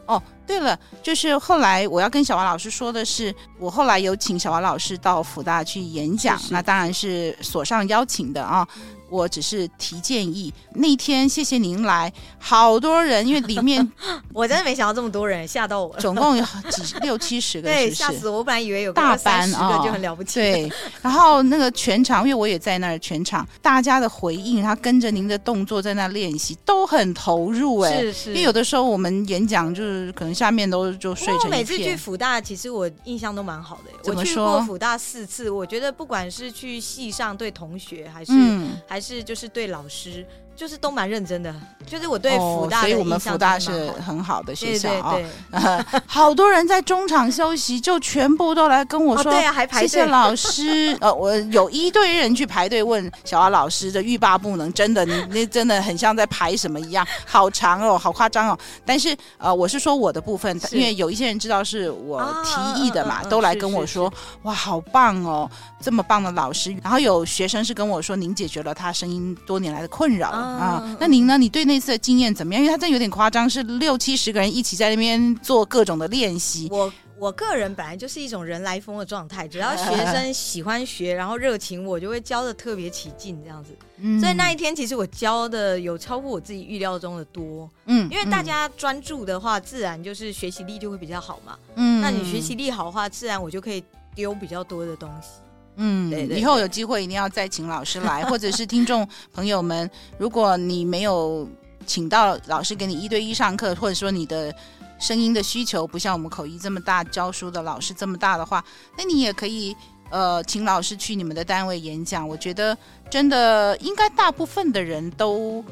哦，对了，就是后来我要跟小王老师说的是，我后来有请小王老师到福大去演讲，是是那当然是所上邀请的啊。我只是提建议。那天谢谢您来，好多人，因为里面 我真的没想到这么多人，吓到我了。总共有几六七十个 是是，对，吓死我！我本来以为有个大班啊，就很了不起。对，然后那个全场，因为我也在那儿，全场大家的回应，他跟着您的动作在那练习，都很投入哎。是是。因为有的时候我们演讲就是可能下面都就睡成一片。我每次去辅大，其实我印象都蛮好的。怎么说？我去过辅大四次，我觉得不管是去系上对同学，还是、嗯、还是就是对老师。就是都蛮认真的，就是我对福大所以我们福大是很好的学校啊。好多人在中场休息，就全部都来跟我说：“哦、对啊，还排队。”谢谢老师。呃，我有一堆人去排队问小阿老师的欲罢不能，真的，你那真的很像在排什么一样，好长哦，好夸张哦。但是呃，我是说我的部分，因为有一些人知道是我提议的嘛，啊、都来跟我说：“哇，好棒哦，这么棒的老师。”然后有学生是跟我说：“您解决了他声音多年来的困扰。”啊，那您呢？你对那次的经验怎么样？因为他真的有点夸张，是六七十个人一起在那边做各种的练习。我我个人本来就是一种人来疯的状态，只要 学生喜欢学，然后热情，我就会教的特别起劲，这样子。嗯，所以那一天其实我教的有超过我自己预料中的多。嗯，因为大家专注的话，自然就是学习力就会比较好嘛。嗯，那你学习力好的话，自然我就可以丢比较多的东西。嗯，对对对，以后有机会一定要再请老师来，或者是听众朋友们，如果你没有请到老师给你一对一上课，或者说你的声音的需求不像我们口译这么大，教书的老师这么大的话，那你也可以呃请老师去你们的单位演讲。我觉得真的应该大部分的人都。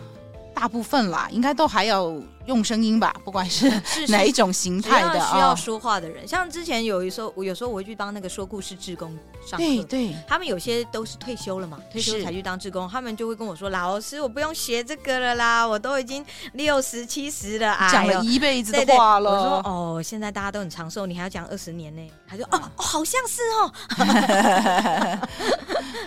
大部分啦，应该都还要用声音吧，不管是哪一种形态的需要说话的人，哦、像之前有一时候，我有时候我会去帮那个说故事志工上课，对对，他们有些都是退休了嘛，退休才去当志工，他们就会跟我说：“老师，我不用学这个了啦，我都已经六十七十了，讲了一辈子的话了。”我说：“哦，现在大家都很长寿，你还要讲二十年呢？”他说：“哦哦，好像是哦。”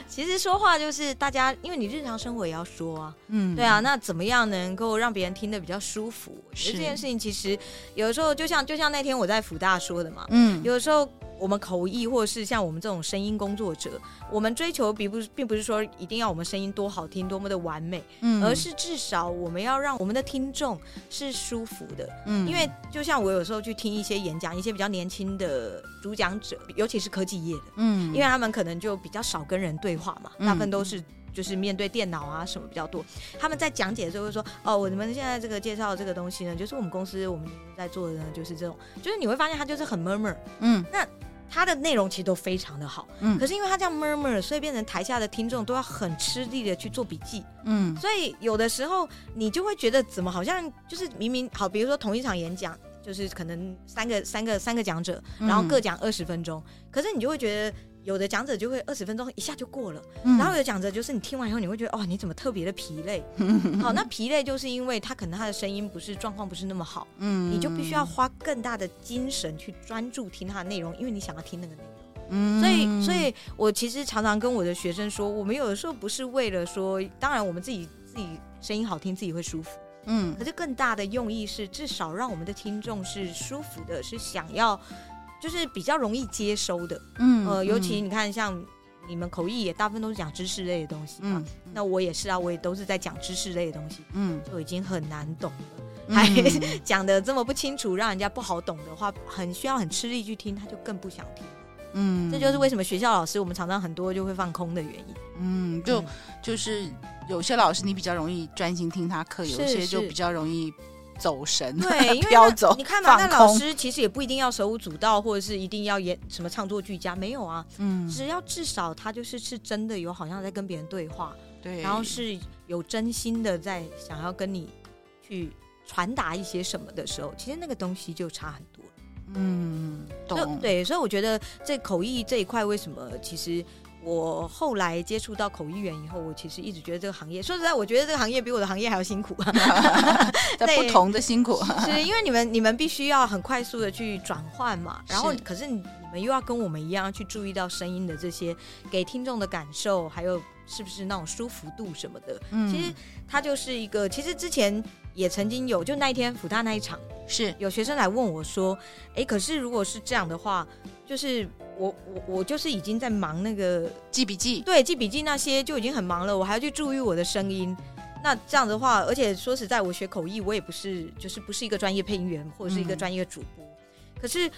其实说话就是大家，因为你日常生活也要说啊，嗯，对啊，那怎么样能够让别人听得比较舒服？我觉得这件事情其实有的时候就像就像那天我在辅大说的嘛，嗯，有的时候。我们口译，或者是像我们这种声音工作者，我们追求并不是，并不是说一定要我们声音多好听，多么的完美，嗯，而是至少我们要让我们的听众是舒服的，嗯，因为就像我有时候去听一些演讲，一些比较年轻的主讲者，尤其是科技业的，嗯，因为他们可能就比较少跟人对话嘛，大部分都是就是面对电脑啊什么比较多，他们在讲解的时候会说，哦，我们现在这个介绍这个东西呢，就是我们公司我们在做的呢，就是这种，就是你会发现他就是很 murmur，嗯，那。他的内容其实都非常的好，嗯，可是因为他这样 murmur，所以变成台下的听众都要很吃力的去做笔记，嗯，所以有的时候你就会觉得怎么好像就是明明好，比如说同一场演讲，就是可能三个三个三个讲者，然后各讲二十分钟，嗯，可是你就会觉得。有的讲者就会二十分钟一下就过了，嗯、然后有的讲者就是你听完以后你会觉得哦，你怎么特别的疲累？好，那疲累就是因为他可能他的声音不是状况不是那么好，嗯，你就必须要花更大的精神去专注听他的内容，因为你想要听那个内容。嗯，所以所以我其实常常跟我的学生说，我们有的时候不是为了说，当然我们自己自己声音好听，自己会舒服，嗯，可是更大的用意是至少让我们的听众是舒服的，是想要。就是比较容易接收的，嗯，呃，尤其你看，像你们口译也大部分都是讲知识类的东西嘛，嗯，那我也是啊，我也都是在讲知识类的东西，嗯，就已经很难懂了，嗯，还 讲的这么不清楚，让人家不好懂的话，很需要很吃力去听，他就更不想听，嗯，这就是为什么学校老师我们常常很多就会放空的原因，嗯，就就是有些老师你比较容易专心听他课，有些就比较容易。走神，对，因为飘走。你看嘛，那老师其实也不一定要手舞足蹈，或者是一定要演什么唱作俱佳，没有啊。嗯，只要至少他就是是真的有，好像在跟别人对话，对，然后是有真心的在想要跟你去传达一些什么的时候，其实那个东西就差很多。嗯，懂。对，所以我觉得这口译这一块，为什么其实我后来接触到口译员以后，我其实一直觉得这个行业，说实在，我觉得这个行业比我的行业还要辛苦。在不同的辛苦，是 因为你们你们必须要很快速的去转换嘛，然后可是你你们又要跟我们一样去注意到声音的这些给听众的感受，还有是不是那种舒服度什么的。嗯，其实它就是一个，其实之前。也曾经有，就那一天福大那一场，是有学生来问我说：“哎，可是如果是这样的话，就是我我我就是已经在忙那个记笔记，对，记笔记那些就已经很忙了，我还要去注意我的声音。那这样的话，而且说实在，我学口译，我也不是就是不是一个专业配音员或者是一个专业主播，嗯、可是。”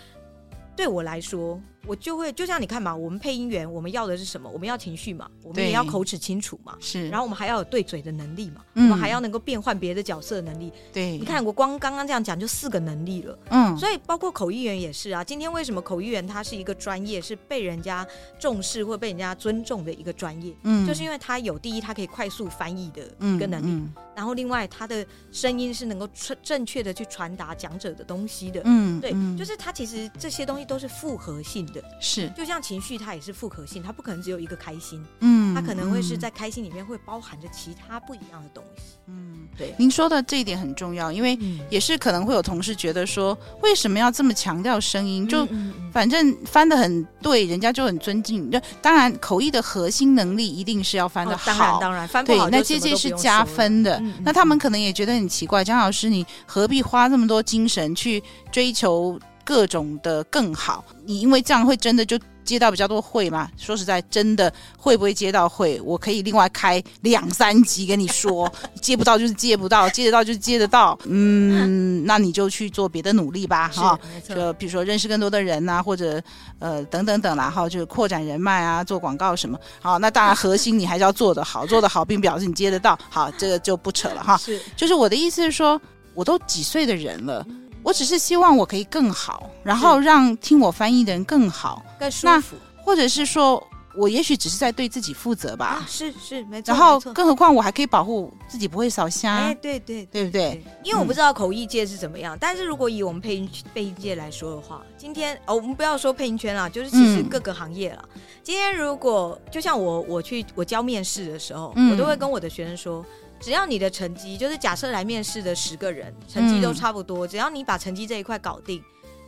对我来说，我就会就像你看嘛，我们配音员，我们要的是什么？我们要情绪嘛，我们也要口齿清楚嘛，是。然后我们还要有对嘴的能力嘛，嗯、我们还要能够变换别的角色的能力。对，你看我光刚刚这样讲就四个能力了。嗯，所以包括口译员也是啊。今天为什么口译员他是一个专业，是被人家重视或被人家尊重的一个专业？嗯，就是因为他有第一，他可以快速翻译的一个能力。嗯嗯然后，另外，他的声音是能够正正确的去传达讲者的东西的。嗯，对，嗯、就是他其实这些东西都是复合性的。是，就像情绪，它也是复合性，它不可能只有一个开心。嗯，它可能会是在开心里面会包含着其他不一样的东西。嗯，对。您说的这一点很重要，因为也是可能会有同事觉得说，为什么要这么强调声音？就反正翻的很对，人家就很尊敬。就当然，口译的核心能力一定是要翻的好。哦、当然，当然，翻不好，对，那这些是加分的。那他们可能也觉得很奇怪，江老师，你何必花这么多精神去追求各种的更好？你因为这样会真的就接到比较多会嘛？说实在，真的会不会接到会？我可以另外开两三集跟你说，接不到就是接不到，接得到就是接得到。嗯，那你就去做别的努力吧，哈。就比如说认识更多的人啊，或者呃等等等啦，哈，就是扩展人脉啊，做广告什么。好，那当然核心你还是要做得好，做得好并表示你接得到。好，这个就不扯了哈。是，就是我的意思是说，我都几岁的人了。我只是希望我可以更好，然后让听我翻译的人更好、更舒服，或者是说我也许只是在对自己负责吧。啊、是是没错。然后更何况我还可以保护自己不会烧瞎。哎，对对对，对不对？因为我不知道口译界是怎么样，嗯、但是如果以我们配音配音界来说的话，今天哦，我们不要说配音圈了，就是其实各个行业了。嗯、今天如果就像我我去我教面试的时候，嗯、我都会跟我的学生说。只要你的成绩，就是假设来面试的十个人，成绩都差不多，嗯、只要你把成绩这一块搞定，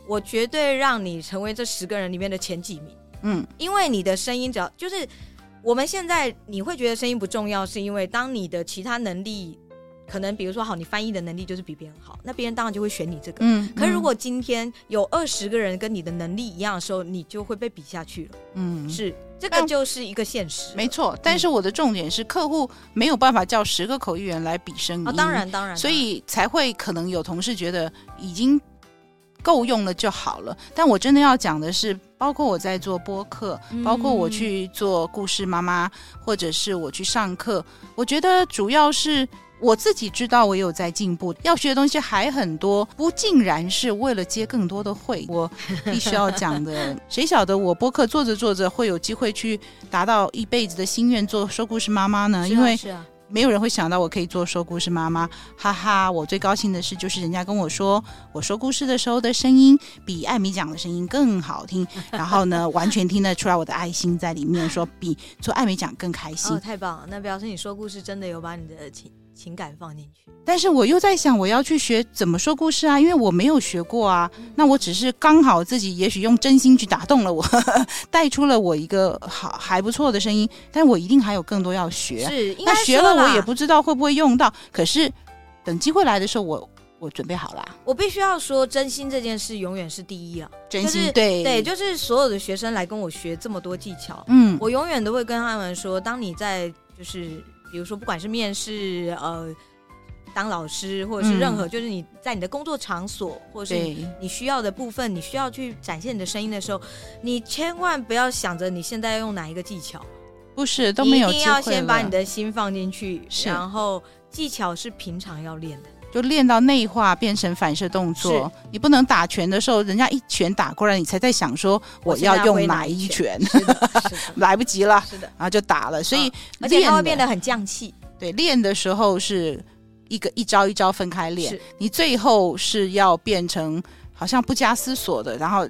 我绝对让你成为这十个人里面的前几名。嗯，因为你的声音，只要就是我们现在你会觉得声音不重要，是因为当你的其他能力。可能比如说好，你翻译的能力就是比别人好，那别人当然就会选你这个。嗯，可是如果今天有二十个人跟你的能力一样的时候，你就会被比下去了。嗯，是这个就是一个现实。没错，但是我的重点是，客户没有办法叫十个口译员来比声音。哦，当然当然，所以才会可能有同事觉得已经够用了就好了。但我真的要讲的是，包括我在做播客，包括我去做故事妈妈，或者是我去上课，我觉得主要是。我自己知道我有在进步，要学的东西还很多，不尽然是为了接更多的会。我必须要讲的，谁晓得我播客做着做着会有机会去达到一辈子的心愿，做说故事妈妈呢？因为没有人会想到我可以做说故事妈妈，哈哈！我最高兴的事，就是人家跟我说，我说故事的时候的声音比艾米讲的声音更好听，然后呢，完全听得出来我的爱心在里面，说比做艾米讲更开心。哦，太棒了！那表示你说故事真的有把你的情。情感放进去，但是我又在想，我要去学怎么说故事啊，因为我没有学过啊。嗯、那我只是刚好自己也许用真心去打动了我，带出了我一个好还不错的声音。但我一定还有更多要学，是那学了我也不知道会不会用到。可是等机会来的时候我，我我准备好了。我必须要说，真心这件事永远是第一啊！真心、就是、对对，就是所有的学生来跟我学这么多技巧，嗯，我永远都会跟他们说，当你在就是。比如说，不管是面试，呃，当老师，或者是任何，嗯、就是你在你的工作场所，或者是你需要的部分，你需要去展现你的声音的时候，你千万不要想着你现在要用哪一个技巧，不是都没有，一定要先把你的心放进去，然后技巧是平常要练的，就练到内化变成反射动作。你不能打拳的时候，人家一拳打过来，你才在想说我要用哪一拳，来不及了，是的，然后就打了。所以、哦、而且它会变得很降气。对，练的时候是一个一招一招分开练，你最后是要变成好像不加思索的，然后。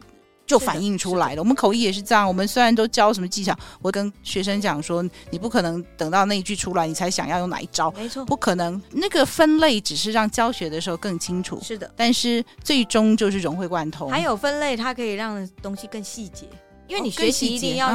就反映出来了。我们口译也是这样。我们虽然都教什么技巧，我跟学生讲说，你不可能等到那一句出来，你才想要用哪一招。没错，不可能。那个分类只是让教学的时候更清楚。是的，但是最终就是融会贯通。还有分类，它可以让东西更细节，因为你学习一定要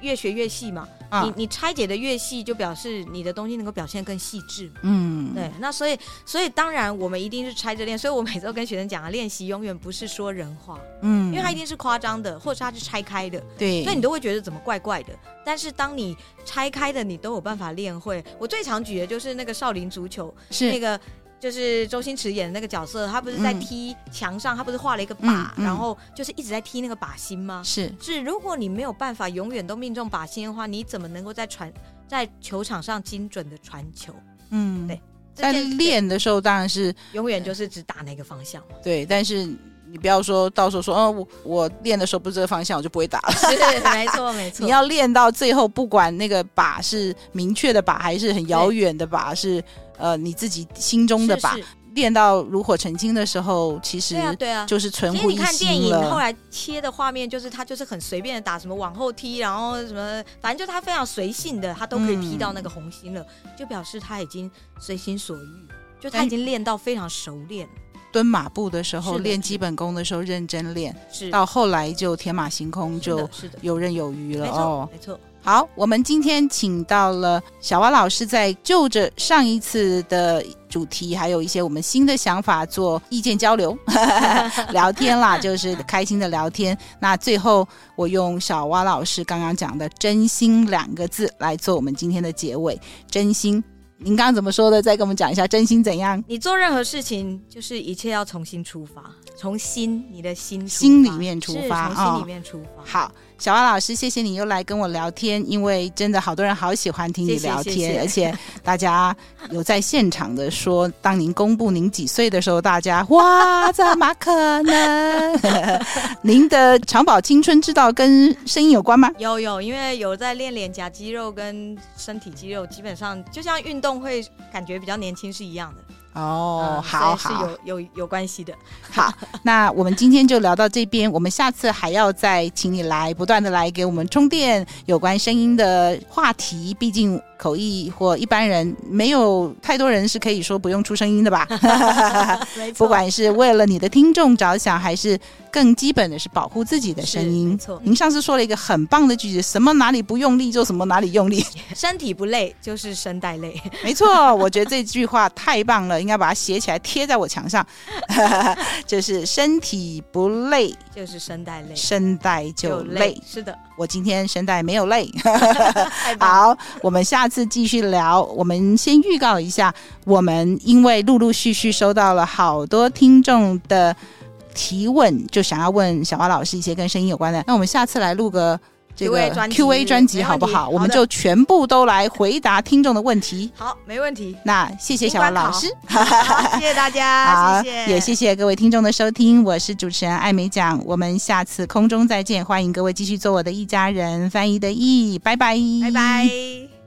越学越细嘛。啊、你你拆解的越细，就表示你的东西能够表现更细致。嗯，对。那所以所以当然我们一定是拆着练。所以我每次都跟学生讲啊，练习永远不是说人话，嗯，因为它一定是夸张的，或者是它是拆开的。对。所以你都会觉得怎么怪怪的。但是当你拆开的，你都有办法练会。我最常举的就是那个少林足球，是那个。就是周星驰演的那个角色，他不是在踢墙上，嗯、他不是画了一个靶，然后就是一直在踢那个靶心吗？是是，如果你没有办法永远都命中靶心的话，你怎么能够在传在球场上精准的传球？嗯，对。在练的时候当然是永远就是只打那个方向嘛。对，但是你不要说到时候说，嗯，我我练的时候不是这个方向，我就不会打了。是，没错没 错。你要练到最后，不管那个靶是明确的靶，还是很遥远的靶，是。呃，你自己心中的靶，练到炉火纯青的时候，其实对啊，就是存乎一心了。你看电影后来切的画面，就是他就是很随便的打什么往后踢，然后什么，反正就他非常随性的，他都可以踢到那个红心了，嗯、就表示他已经随心所欲，就他已经练到非常熟练。蹲马步的时候练基本功的时候认真练，是到后来就天马行空，就游刃有余了哦。没错。好，我们今天请到了小蛙老师，在就着上一次的主题，还有一些我们新的想法做意见交流、聊天啦，就是开心的聊天。那最后，我用小蛙老师刚刚讲的“真心”两个字来做我们今天的结尾。真心，您刚刚怎么说的？再跟我们讲一下，真心怎样？你做任何事情，就是一切要重新出发，从心，你的心，心里面出发，从心里面出发。好。小蛙老师，谢谢你又来跟我聊天，因为真的好多人好喜欢听你聊天，谢谢谢谢，而且大家有在现场的说，当您公布您几岁的时候，大家哇，怎么可能？您的长保青春之道跟声音有关吗？有有，因为有在练脸颊肌肉跟身体肌肉，基本上就像运动会感觉比较年轻是一样的。哦，嗯、好好，是有有有关系的。好，那我们今天就聊到这边，我们下次还要再请你来，不断的来给我们充电有关声音的话题，毕竟。口译或一般人没有太多人是可以说不用出声音的吧？不管是为了你的听众着想，还是更基本的是保护自己的声音。没错。您上次说了一个很棒的句子，什么哪里不用力就什么哪里用力，身体不累就是声带累。没错，我觉得这句话太棒了，应该把它写起来贴在我墙上。就是身体不累就是声带累，声带就累。是的。我今天声带没有累，好，我们下次继续聊。我们先预告一下，我们因为陆陆续续收到了好多听众的提问，就想要问小花老师一些跟声音有关的。那我们下次来录个。这个 Q&A 专辑好不好？我们就全部都来回答听众的问题。好，没问题。那谢谢小王老师，谢谢大家，谢谢，也谢谢各位听众的收听。我是主持人艾美奖，我们下次空中再见。欢迎各位继续做我的一家人，翻译的译，拜拜，拜拜。